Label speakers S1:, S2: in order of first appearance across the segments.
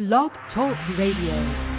S1: Blog Talk Radio.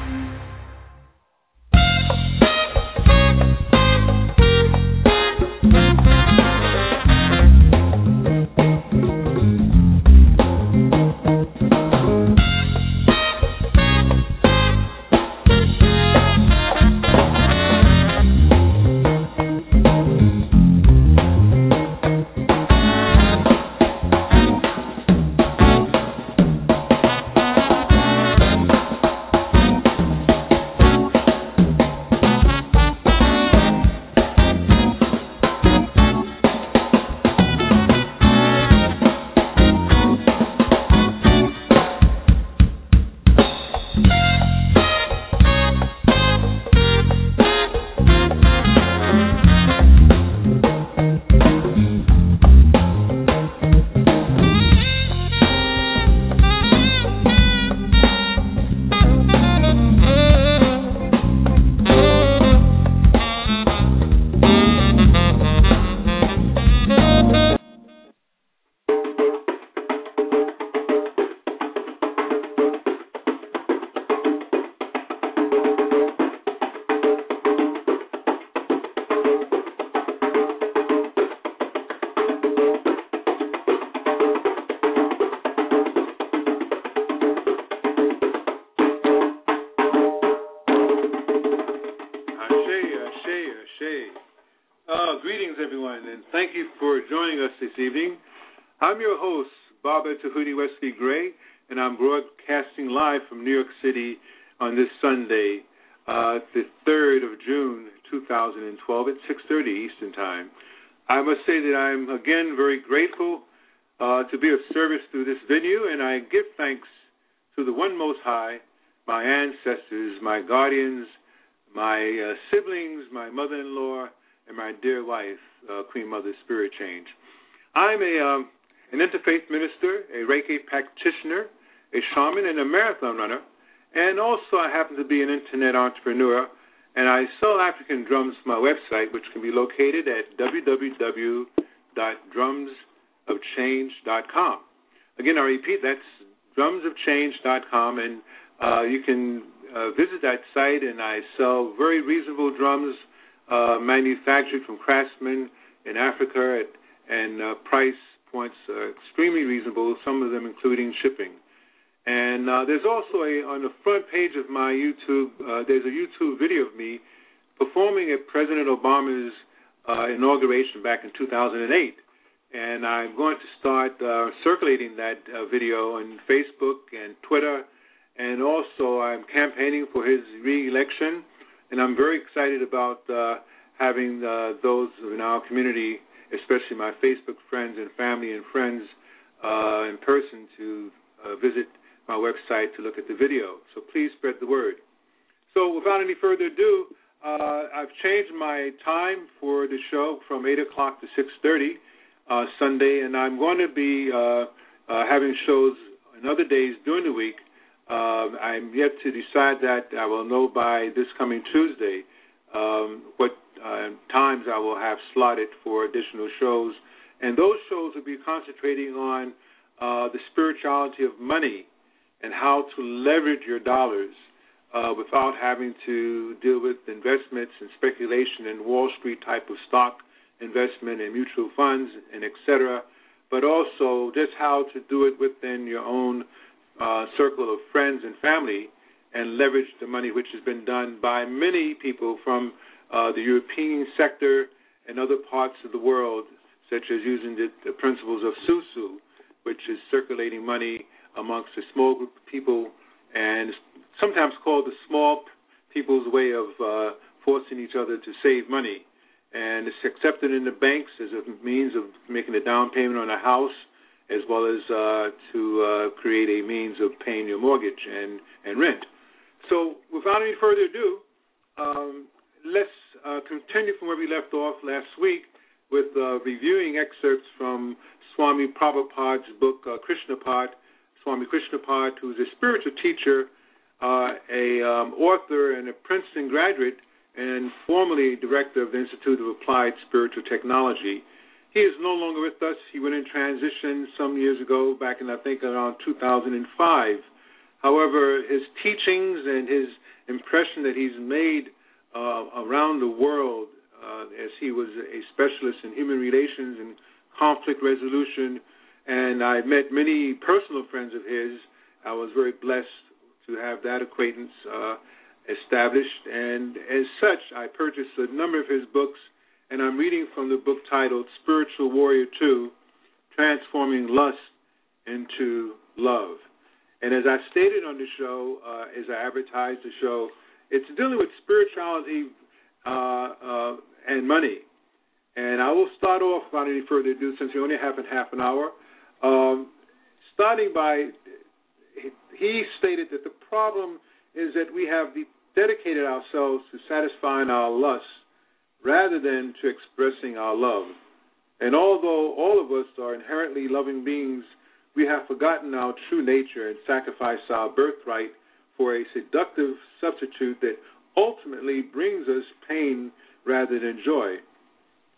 S2: Tahuti Wesley Gray, and I'm broadcasting live from New York City on this Sunday, uh, the 3rd of June, 2012, at 6:30 Eastern Time. I must say that I'm again very grateful uh, to be of service through this venue, and I give thanks to the One Most High, my ancestors, my guardians, my uh, siblings, my mother-in-law, and my dear wife, uh, Queen Mother Spirit Change. I'm a um, an interfaith minister, a Reiki practitioner, a shaman, and a marathon runner. And also, I happen to be an internet entrepreneur, and I sell African drums from my website, which can be located at www.drumsofchange.com. Again, I repeat, that's drumsofchange.com, and uh, you can uh, visit that site, and I sell very reasonable drums uh, manufactured from craftsmen in Africa at, and uh, price points are extremely reasonable, some of them including shipping. And uh, there's also a on the front page of my YouTube. Uh, there's a YouTube video of me performing at President Obama's uh, inauguration back in 2008, and I'm going to start uh, circulating that uh, video on Facebook and Twitter, and also I'm campaigning for his re-election, and I'm very excited about uh, having those in our community especially my Facebook friends and family and friends uh, in person to uh, visit my website to look at the video. So please spread the word. So without any further ado, uh, I've changed my time for the show from 8 o'clock to 6.30 uh, Sunday, and I'm going to be uh, uh, having shows in other days during the week. Um, I'm yet to decide that. I will know by this coming Tuesday um, what uh, times I will have slotted for additional shows, and those shows will be concentrating on uh, the spirituality of money and how to leverage your dollars uh, without having to deal with investments and speculation and Wall Street type of stock investment and mutual funds and etc. But also just how to do it within your own uh, circle of friends and family and leverage the money, which has been done by many people from uh, the European sector and other parts of the world, such as using the, the principles of Susu, which is circulating money amongst a small group of people, and sometimes called the small people's way of uh, forcing each other to save money. And it's accepted in the banks as a means of making a down payment on a house, as well as uh, to uh, create a means of paying your mortgage and, and rent. So, without any further ado, um, let's uh, continue from where we left off last week with uh, reviewing excerpts from Swami Prabhupada's book, uh, Krishnapad, Swami Krishnapad, who's a spiritual teacher, uh, a um, author, and a Princeton graduate, and formerly director of the Institute of Applied Spiritual Technology. He is no longer with us. He went in transition some years ago, back in I think around 2005. However, his teachings and his impression that he's made uh, around the world, uh, as he was a specialist in human relations and conflict resolution, and I met many personal friends of his. I was very blessed to have that acquaintance uh, established, and as such, I purchased a number of his books, and I'm reading from the book titled Spiritual Warrior 2 Transforming Lust into Love. And as I stated on the show, uh, as I advertised the show, it's dealing with spirituality uh, uh, and money. And I will start off without any further ado, since we only have half an hour. Um, starting by, he stated that the problem is that we have dedicated ourselves to satisfying our lusts rather than to expressing our love. And although all of us are inherently loving beings, we have forgotten our true nature and sacrificed our birthright for a seductive substitute that ultimately brings us pain rather than joy.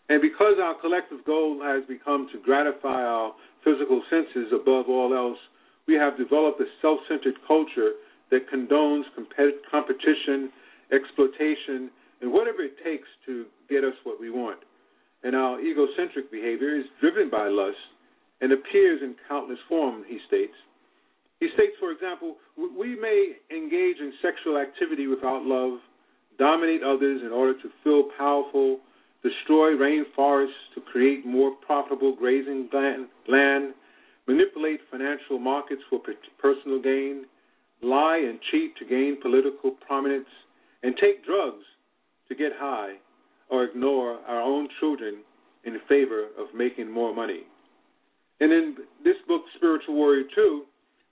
S2: And because our collective goal has become to gratify our physical senses above all else, we have developed a self centered culture that condones competition, exploitation, and whatever it takes to get us what we want. And our egocentric behavior is driven by lust and appears in countless forms, he states. He states, for example, we may engage in sexual activity without love, dominate others in order to feel powerful, destroy rainforests to create more profitable grazing land, manipulate financial markets for personal gain, lie and cheat to gain political prominence, and take drugs to get high or ignore our own children in favor of making more money. And in this book, Spiritual Warrior 2,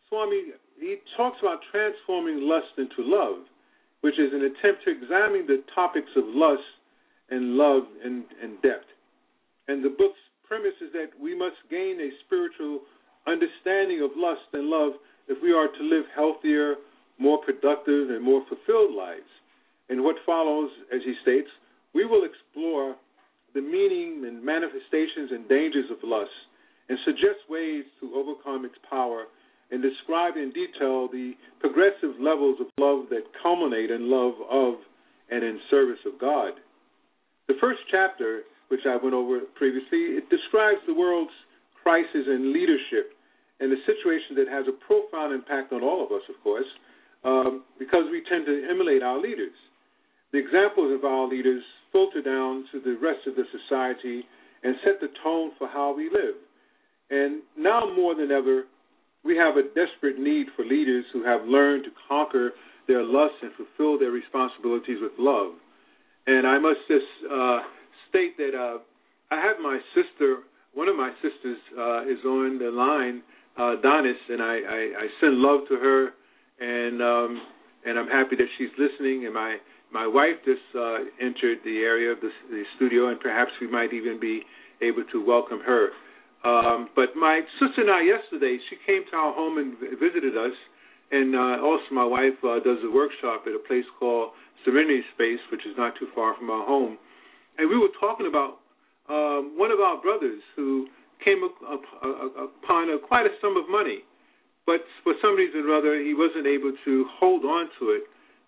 S2: Swami he talks about transforming lust into love, which is an attempt to examine the topics of lust and love in, in depth. And the book's premise is that we must gain a spiritual understanding of lust and love if we are to live healthier, more productive, and more fulfilled lives. And what follows, as he states, we will explore the meaning and manifestations and dangers of lust and suggest ways to overcome its power and describe in detail the progressive levels of love that culminate in love of and in service of God. The first chapter, which I went over previously, it describes the world's crisis in leadership and a situation that has a profound impact on all of us, of course, um, because we tend to emulate our leaders. The examples of our leaders filter down to the rest of the society and set the tone for how we live. And now more than ever, we have a desperate need for leaders who have learned to conquer their lusts and fulfill their responsibilities with love. And I must just uh, state that uh, I have my sister, one of my sisters uh, is on the line, uh, Donis, and I, I, I send love to her, and um, and I'm happy that she's listening. And my my wife just uh, entered the area of the, the studio, and perhaps we might even be able to welcome her. Um, but my sister and I yesterday, she came to our home and visited us, and uh, also my wife uh, does a workshop at a place called Serenity Space, which is not too far from our home. And we were talking about um, one of our brothers who came upon a, quite a sum of money, but for some reason or other, he wasn't able to hold on to it.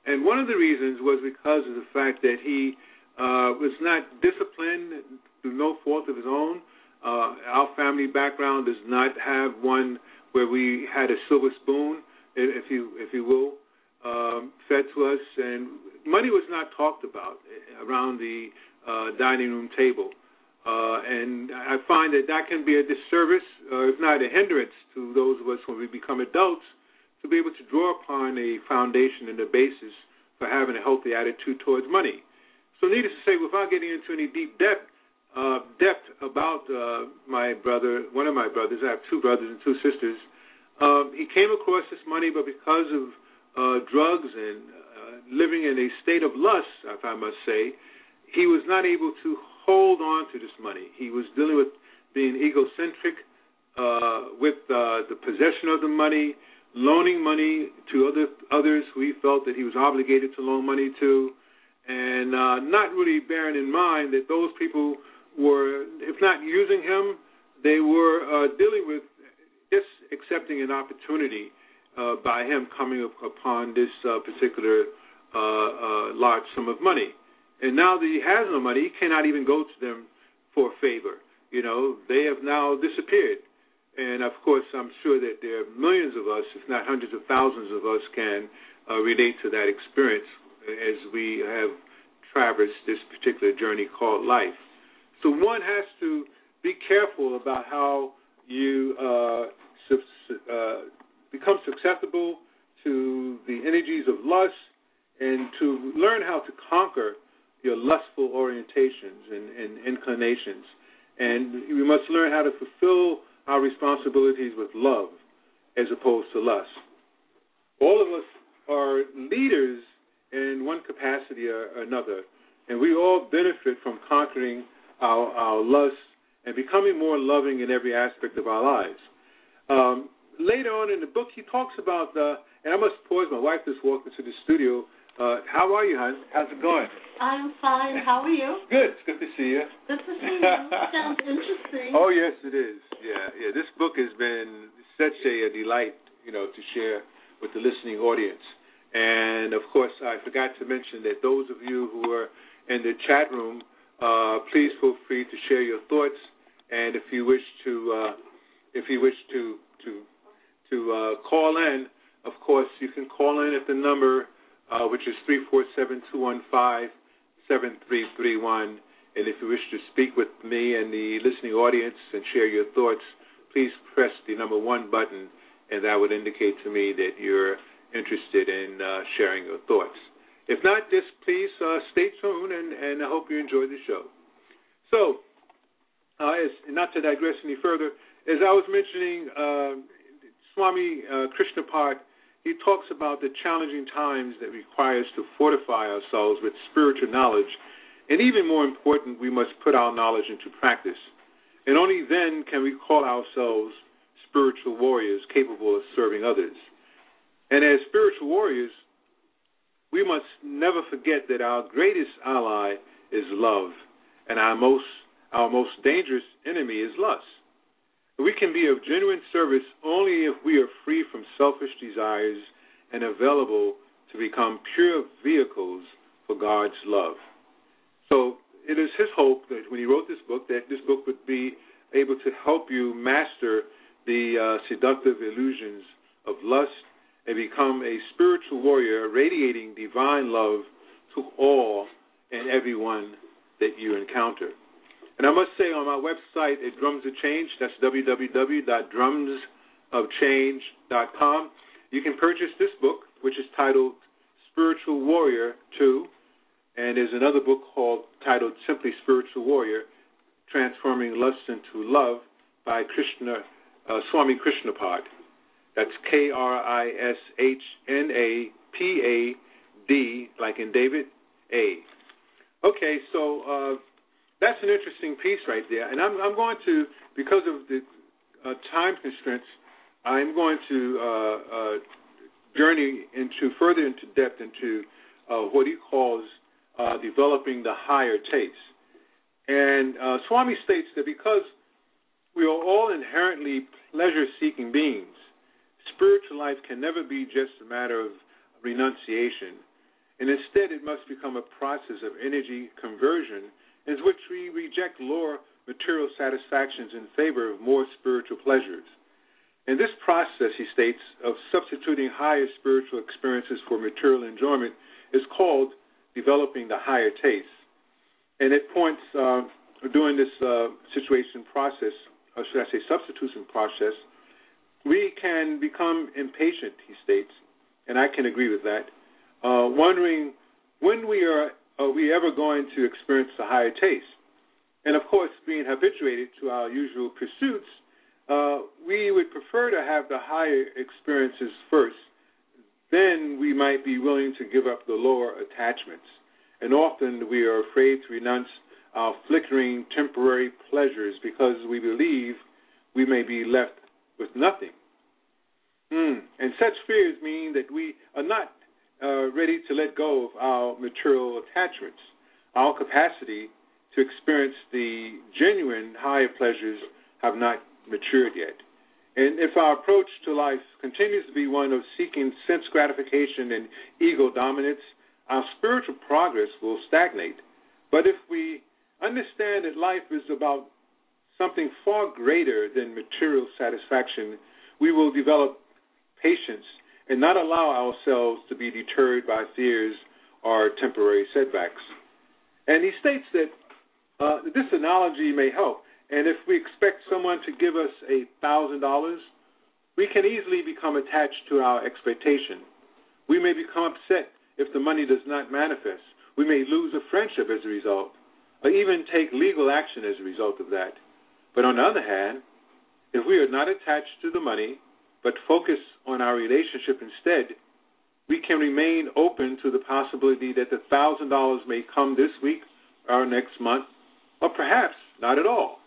S2: And one of the reasons was because of the fact that he uh, was not disciplined through no fault of his own. Uh, our family background does not have one where we had a silver spoon, if you if you will, um, fed to us, and money was not talked about around the uh, dining room table. Uh, and I find that that can be a disservice, uh, if not a hindrance, to those of us when we become adults to be able to draw upon a foundation and a basis for having a healthy attitude towards money. So, needless to say, without getting into any deep depth, uh, depth about uh, my brother, one of my brothers, I have two brothers and two sisters. Uh, he came across this money, but because of uh, drugs and uh, living in a state of lust, if I must say, he was not able to hold on to this money. He was dealing with being egocentric, uh, with uh, the possession of the money, loaning money to other others who he felt that he was obligated to loan money to, and uh, not really bearing in mind that those people were, if not using him, they were uh, dealing with just accepting an opportunity uh, by him coming upon this uh, particular uh, uh, large sum of money. And now that he has no money, he cannot even go to them for a favor. You know, they have now disappeared. And of course, I'm sure that there are millions of us, if not hundreds of thousands of us, can uh, relate to that experience as we have traversed this particular journey called life. So one has to be careful about how you uh, uh, become susceptible to the energies of lust and to learn how to conquer your lustful orientations and, and inclinations. And we must learn how to fulfill our responsibilities with love as opposed to lust. All of us are leaders in one capacity or another, and we all benefit from conquering our, our lust and becoming more loving in every aspect of our lives. Um, later on in the book, he talks about the, and I must pause, my wife just walked into the studio. Uh, how are you, hon? How's it going?
S3: I'm fine. How are you?
S2: Good. It's good to see you.
S3: Good to see you. Sounds interesting.
S2: Oh yes, it is. Yeah, yeah. This book has been such a, a delight, you know, to share with the listening audience. And of course, I forgot to mention that those of you who are in the chat room, uh, please feel free to share your thoughts. And if you wish to, uh, if you wish to to to uh, call in, of course, you can call in at the number uh, which is 347-215-7331. And if you wish to speak with me and the listening audience and share your thoughts, please press the number one button, and that would indicate to me that you're interested in uh, sharing your thoughts. If not, just please uh, stay tuned, and, and I hope you enjoy the show. So, uh, as, not to digress any further, as I was mentioning, uh, Swami uh, he talks about the challenging times that require us to fortify ourselves with spiritual knowledge, and even more important, we must put our knowledge into practice. And only then can we call ourselves spiritual warriors capable of serving others. And as spiritual warriors, we must never forget that our greatest ally is love, and our most our most dangerous enemy is lust. We can be of genuine service only if we are free from selfish desires and available to become pure vehicles for God's love. So it is his hope that when he wrote this book, that this book would be able to help you master the uh, seductive illusions of lust and become a spiritual warrior radiating divine love to all and everyone that you encounter. And I must say on my website at Drums of Change, that's www.drumsofchange.com, you can purchase this book, which is titled Spiritual Warrior 2, and there's another book called titled simply Spiritual Warrior, Transforming Lust into Love by Krishna uh, Swami Krishnapad. That's K R I S H N A P A D, like in David, A. Okay, so uh, that's an interesting piece right there. And I'm, I'm going to, because of the uh, time constraints, I'm going to uh, uh, journey into further into depth into uh, what he calls uh, developing the higher taste. And Swami states that because we are all inherently pleasure-seeking beings, spiritual life can never be just a matter of renunciation, and instead it must become a process of energy conversion in which we reject lower material satisfactions in favor of more spiritual pleasures. In this process, he states, of substituting higher spiritual experiences for material enjoyment is called developing the higher taste. And it points uh, during this uh, situation process, or should I say substitution process, we can become impatient, he states, and I can agree with that, uh, wondering when we are are we ever going to experience a higher taste? And of course, being habituated to our usual pursuits, uh, we would prefer to have the higher experiences first. Then we might be willing to give up the lower attachments. And often we are afraid to renounce our flickering temporary pleasures because we believe we may be left with nothing. Mm. And such fears mean that we are not uh, ready to let go of our material attachments. Our capacity to experience the genuine higher pleasures have not matured yet. And if our approach to life continues to be one of seeking sense gratification and ego dominance, our spiritual progress will stagnate. But if we understand that life is about something far greater than material satisfaction, we will develop patience and not allow ourselves to be deterred by fears or temporary setbacks. And he states that uh, this analogy may help. And if we expect someone to give us a thousand dollars, we can easily become attached to our expectation. We may become upset if the money does not manifest. We may lose a friendship as a result, or even take legal action as a result of that. But on the other hand, if we are not attached to the money, but focus on our relationship instead, we can remain open to the possibility that the thousand dollars may come this week or next month, or perhaps not at all.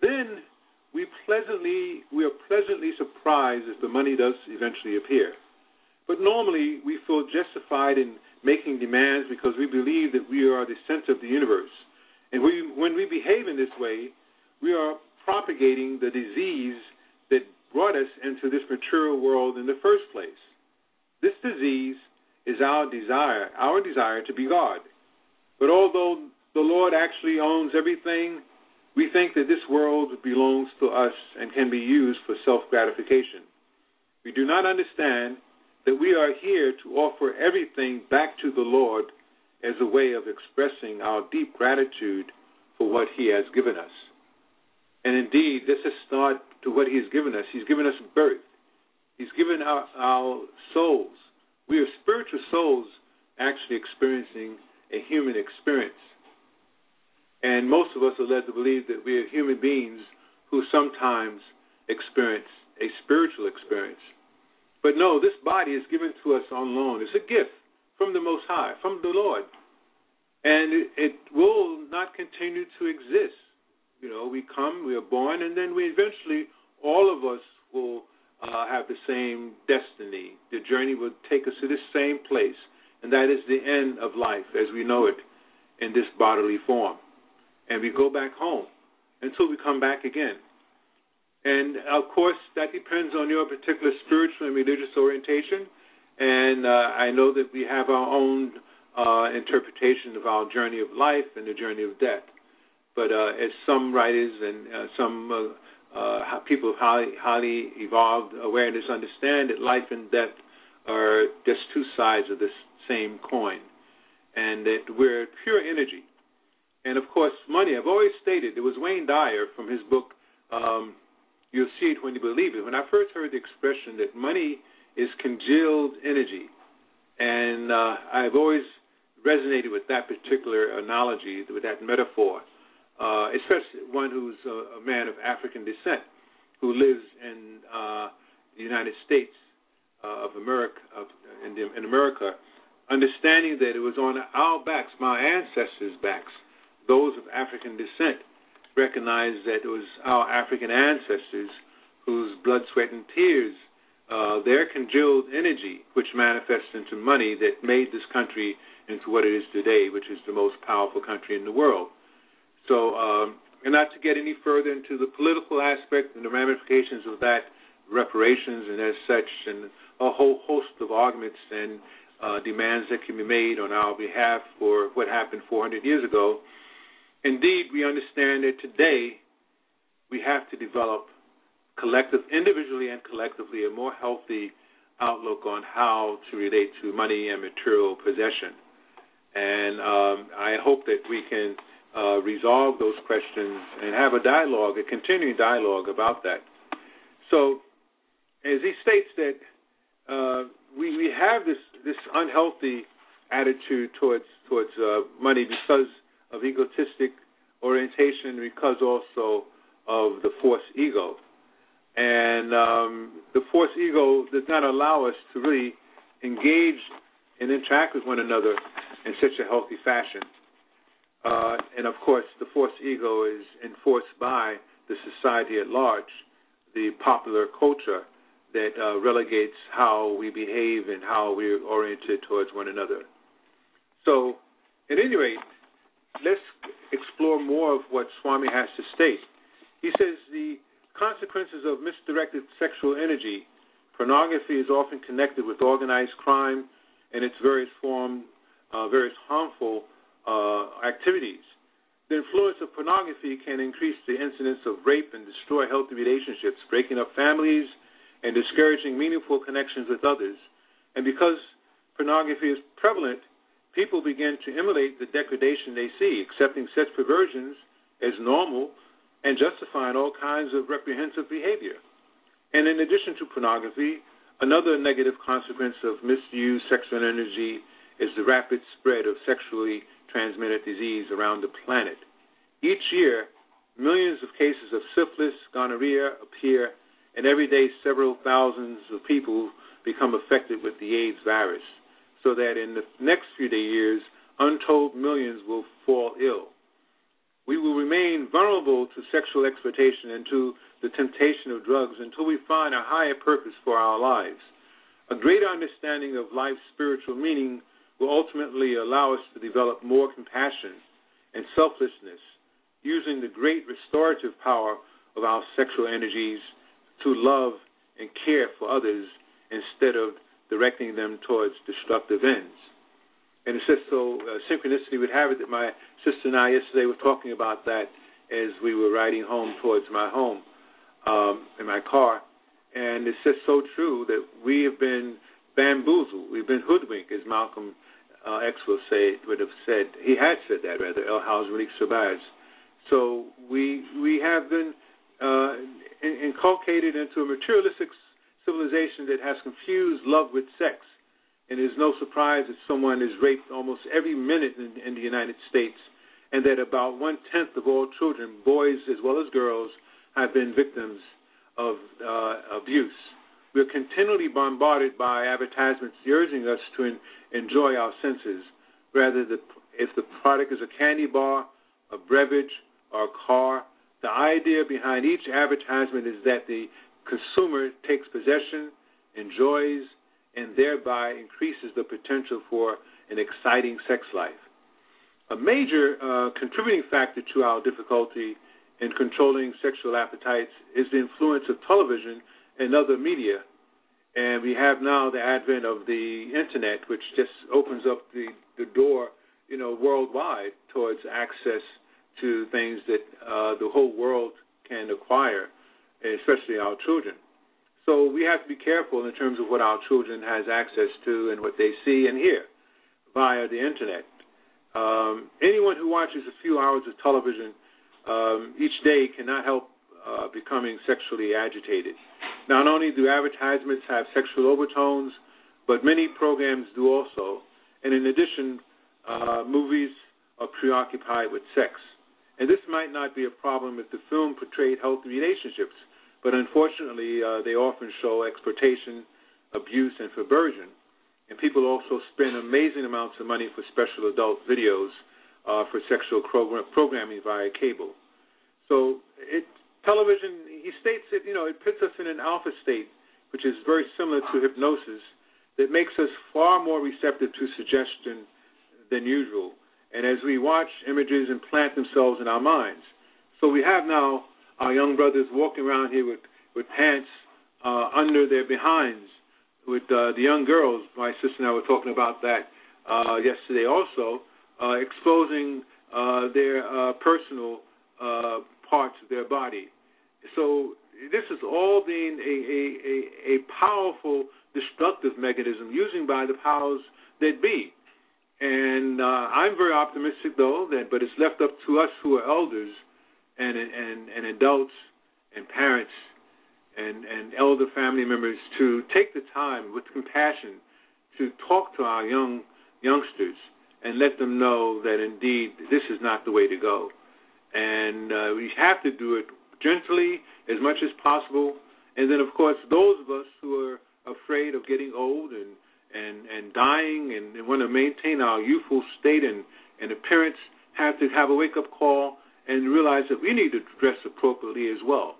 S2: Then we pleasantly we are pleasantly surprised if the money does eventually appear. But normally we feel justified in making demands because we believe that we are the center of the universe. And we, when we behave in this way, we are propagating the disease that brought us into this material world in the first place. This disease is our desire, our desire to be God. But although the Lord actually owns everything, we think that this world belongs to us and can be used for self gratification. We do not understand that we are here to offer everything back to the Lord as a way of expressing our deep gratitude for what He has given us. And indeed, this is start to what He has given us. He's given us birth. He's given our, our souls. We are spiritual souls actually experiencing a human experience. And most of us are led to believe that we are human beings who sometimes experience a spiritual experience. But no, this body is given to us on loan. It's a gift from the Most High, from the Lord. And it, it will not continue to exist. You know, we come, we are born, and then we eventually, all of us will uh, have the same destiny. The journey will take us to the same place, and that is the end of life as we know it in this bodily form. And we go back home until we come back again. And of course, that depends on your particular spiritual and religious orientation. And uh, I know that we have our own uh, interpretation of our journey of life and the journey of death. But uh, as some writers and uh, some uh, people of highly, highly evolved awareness understand that life and death are just two sides of this same coin, and that we're pure energy. And of course, money. I've always stated it was Wayne Dyer from his book. Um, You'll see it when you believe it. When I first heard the expression that money is congealed energy, and uh, I've always resonated with that particular analogy, with that metaphor uh, especially one who's a, a, man of African descent who lives in uh, the United States uh, of America, of, in, the, in America, understanding that it was on our backs, my ancestors' backs, those of African descent, recognized that it was our African ancestors whose blood, sweat, and tears, uh, their congealed energy, which manifests into money, that made this country into what it is today, which is the most powerful country in the world. So, um, and not to get any further into the political aspect and the ramifications of that, reparations and as such, and a whole host of arguments and uh, demands that can be made on our behalf for what happened 400 years ago. Indeed, we understand that today we have to develop collective, individually and collectively, a more healthy outlook on how to relate to money and material possession. And um, I hope that we can uh, resolve those questions and have a dialogue, a continuing dialogue about that. So, as he states that uh, we we have this this unhealthy attitude towards towards uh, money because of egotistic orientation, because also of the false ego, and um, the false ego does not allow us to really engage and interact with one another in such a healthy fashion. Uh, and of course, the false ego is enforced by the society at large, the popular culture that uh, relegates how we behave and how we're oriented towards one another. So, at any rate, let's explore more of what Swami has to state. He says the consequences of misdirected sexual energy, pornography is often connected with organized crime and its various form, uh, various harmful uh, activities. The influence of pornography can increase the incidence of rape and destroy healthy relationships, breaking up families and discouraging meaningful connections with others. And because pornography is prevalent, people begin to emulate the degradation they see, accepting such perversions as normal and justifying all kinds of reprehensible behavior. And in addition to pornography, another negative consequence of misused sexual energy is the rapid spread of sexually transmitted disease around the planet. Each year, millions of cases of syphilis, gonorrhea appear, and every day several thousands of people become affected with the AIDS virus, so that in the next few years, untold millions will fall ill we will remain vulnerable to sexual exploitation and to the temptation of drugs until we find a higher purpose for our lives. A greater understanding of life's spiritual meaning will ultimately allow us to develop more compassion and selflessness, using the great restorative power of our sexual energies to love and care for others instead of directing them towards destructive ends. And it's just so uh, synchronicity would have it that my sister and I yesterday were talking about that as we were riding home towards my home um, in my car. And it's just so true that we have been bamboozled. We've been hoodwinked, as Malcolm uh, X will say, would have said. He had said that, rather, El-Hajj Malik Shabazz. So we we have been uh, inculcated into a materialistic civilization that has confused love with sex and it's no surprise that someone is raped almost every minute in, in the United States, and that about one tenth of all children, boys as well as girls, have been victims of uh, abuse. We're continually bombarded by advertisements urging us to enjoy our senses, rather the, if the product is a candy bar, a beverage, or a car. The idea behind each advertisement is that the consumer takes possession, enjoys, and thereby increases the potential for an exciting sex life. A major uh, contributing factor to our difficulty in controlling sexual appetites is the influence of television and other media. And we have now the advent of the internet, which just opens up the, the door, you know, worldwide towards access to things that uh, the whole world can acquire, especially our children. So we have to be careful in terms of what our children has access to and what they see and hear via the internet. Um, anyone who watches a few hours of television um, each day cannot help uh, becoming sexually agitated. Not only do advertisements have sexual overtones, but many programs do also. And in addition, uh, movies are preoccupied with sex. And this might not be a problem if the film portrayed healthy relationships but unfortunately, uh, they often show exploitation, abuse, and perversion. And people also spend amazing amounts of money for special adult videos uh, for sexual program- programming via cable. So it, television, he states that you know it puts us in an alpha state, which is very similar to hypnosis, that makes us far more receptive to suggestion than usual. And as we watch, images implant themselves in our minds. So we have now our young brothers walking around here with with pants uh, under their behinds. With uh, the young girls, my sister and I were talking about that uh, yesterday also, uh, exposing uh, their uh, personal parts of their body. So this is all being a, a, a, a powerful destructive mechanism using by the powers that be. And uh, I'm very optimistic, though, that but it's left up to us who are elders and and, and adults and parents and, and elder family members to take the time with compassion to talk to our young youngsters and let them know that indeed this is not the way to go. And uh, we have to do it gently as much as possible. And then, of course, those of us who are afraid of getting old and and and dying and, and want to maintain our youthful state and, and appearance have to have a wake up call and realize that we need to dress appropriately as well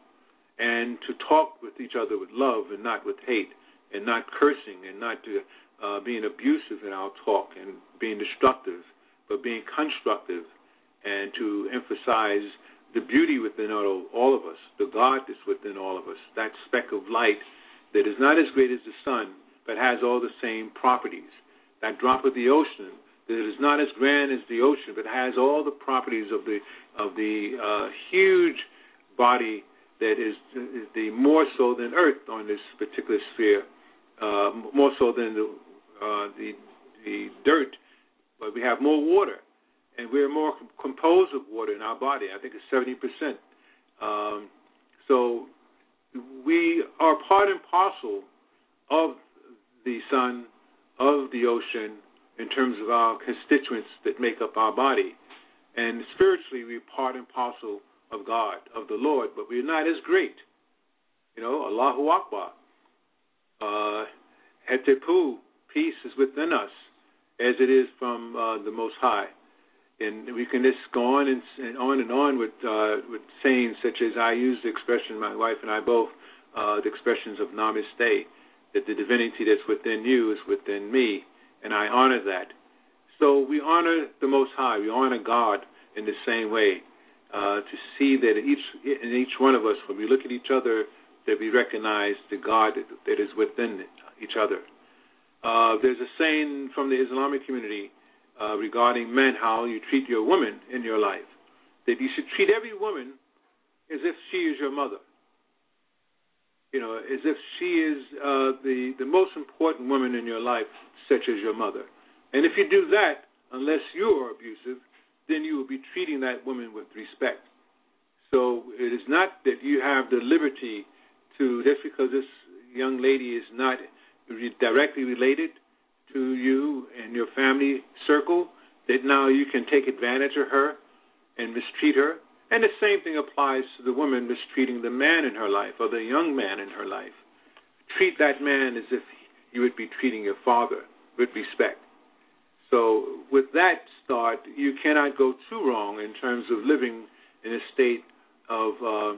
S2: and to talk with each other with love and not with hate and not cursing and not to, uh, being abusive in our talk and being destructive, but being constructive and to emphasize the beauty within all, all of us, the God that's within all of us, that speck of light that is not as great as the sun, but has all the same properties. That drop of the ocean that is not as grand as the ocean, but has all the properties of the of the uh, huge body that is, the more so than Earth on this particular sphere, uh, more so than the, uh, the the dirt, but we have more water, and we're more composed of water in our body. I think it's seventy percent. Um, so we are part and parcel of the sun, of the ocean, in terms of our constituents that make up our body. And spiritually, we're part and parcel of God, of the Lord, but we're not as great. You know, Allahu Akbar. Uh, Hetepu, peace is within us, as it is from uh, the Most High. And we can just go on and, and on and on with uh, with sayings such as I use the expression, my wife and I both, uh, the expressions of Namaste, that the divinity that's within you is within me, and I honor that. So we honor the Most High. We honor God in the same way. Uh, to see that each in each one of us, when we look at each other, that we recognize the God that, that is within each other. Uh, there's a saying from the Islamic community uh, regarding men how you treat your woman in your life. That you should treat every woman as if she is your mother. You know, as if she is uh, the the most important woman in your life, such as your mother. And if you do that, unless you are abusive, then you will be treating that woman with respect. So it is not that you have the liberty to, just because this young lady is not directly related to you and your family circle, that now you can take advantage of her and mistreat her. And the same thing applies to the woman mistreating the man in her life or the young man in her life. Treat that man as if you would be treating your father with respect. So, with that start, you cannot go too wrong in terms of living in a state of uh,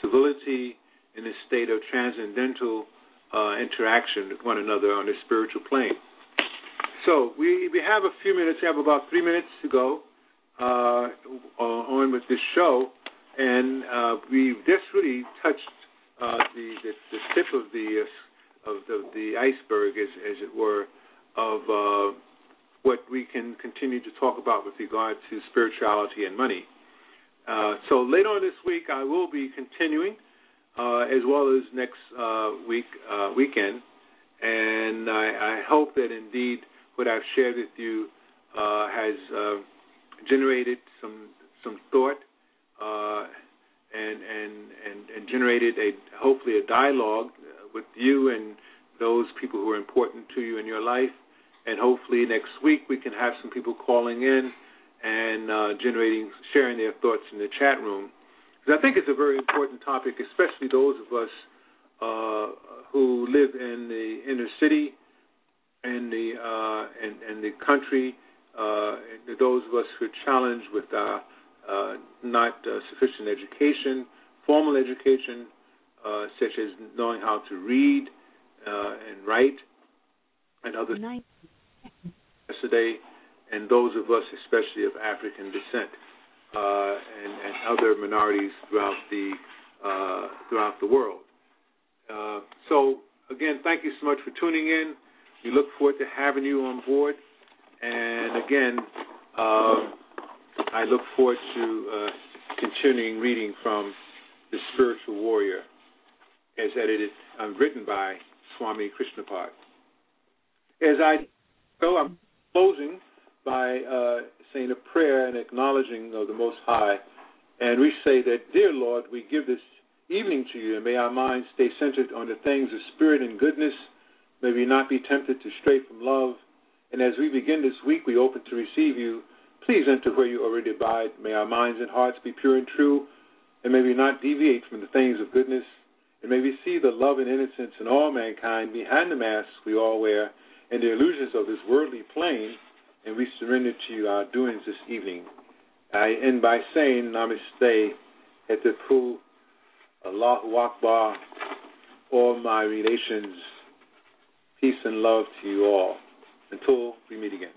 S2: civility, in a state of transcendental uh, interaction with one another on the spiritual plane. So, we, we have a few minutes, we have about three minutes to go uh, on with this show, and uh, we've just really touched uh, the, the, the tip of the of the, the iceberg, as, as it were, of uh, what we can continue to talk about with regard to spirituality and money. Uh, so later on this week, I will be continuing, uh, as well as next uh, week uh, weekend, and I, I, hope that indeed what I've shared with you uh, has uh, generated some some thought and, and and and generated a hopefully a dialogue with you and those people who are important to you in your life and hopefully next week we can have some people calling in and uh, generating, sharing their thoughts in the chat room. Because I think it's a very important topic, especially those of us uh, who live in the inner city and the uh, and, and the country. Uh, those of us who are challenged with uh, uh, not sufficient education, formal education, such as knowing how to read and write, and other. Nice yesterday, and those of us, especially of African descent, uh, and, and, other minorities throughout the uh, throughout the world. Uh, so again, thank you so much for tuning in. We look forward to having you on board, and again, um, I look forward to uh, continuing reading from the Spiritual Warrior, as edited, uh, written by Swami Krishnapad. As I go, I'm closing by uh, saying a prayer and acknowledging of the Most High. And we say that, Dear Lord, we give this evening to you, and may our minds stay centered on the things of spirit and goodness. May we not be tempted to stray from love. And as we begin this week, we open to receive you. Please enter where you already abide. May our minds and hearts be pure and true, and may we not deviate from the things of goodness. And may we see the love and innocence in all mankind behind the masks we all wear and the illusions of this worldly plane, and we surrender to you our doings this evening. I end by saying Namaste pool, Allahu Akbar, all my relations, Peace and love to you all. Until we meet again.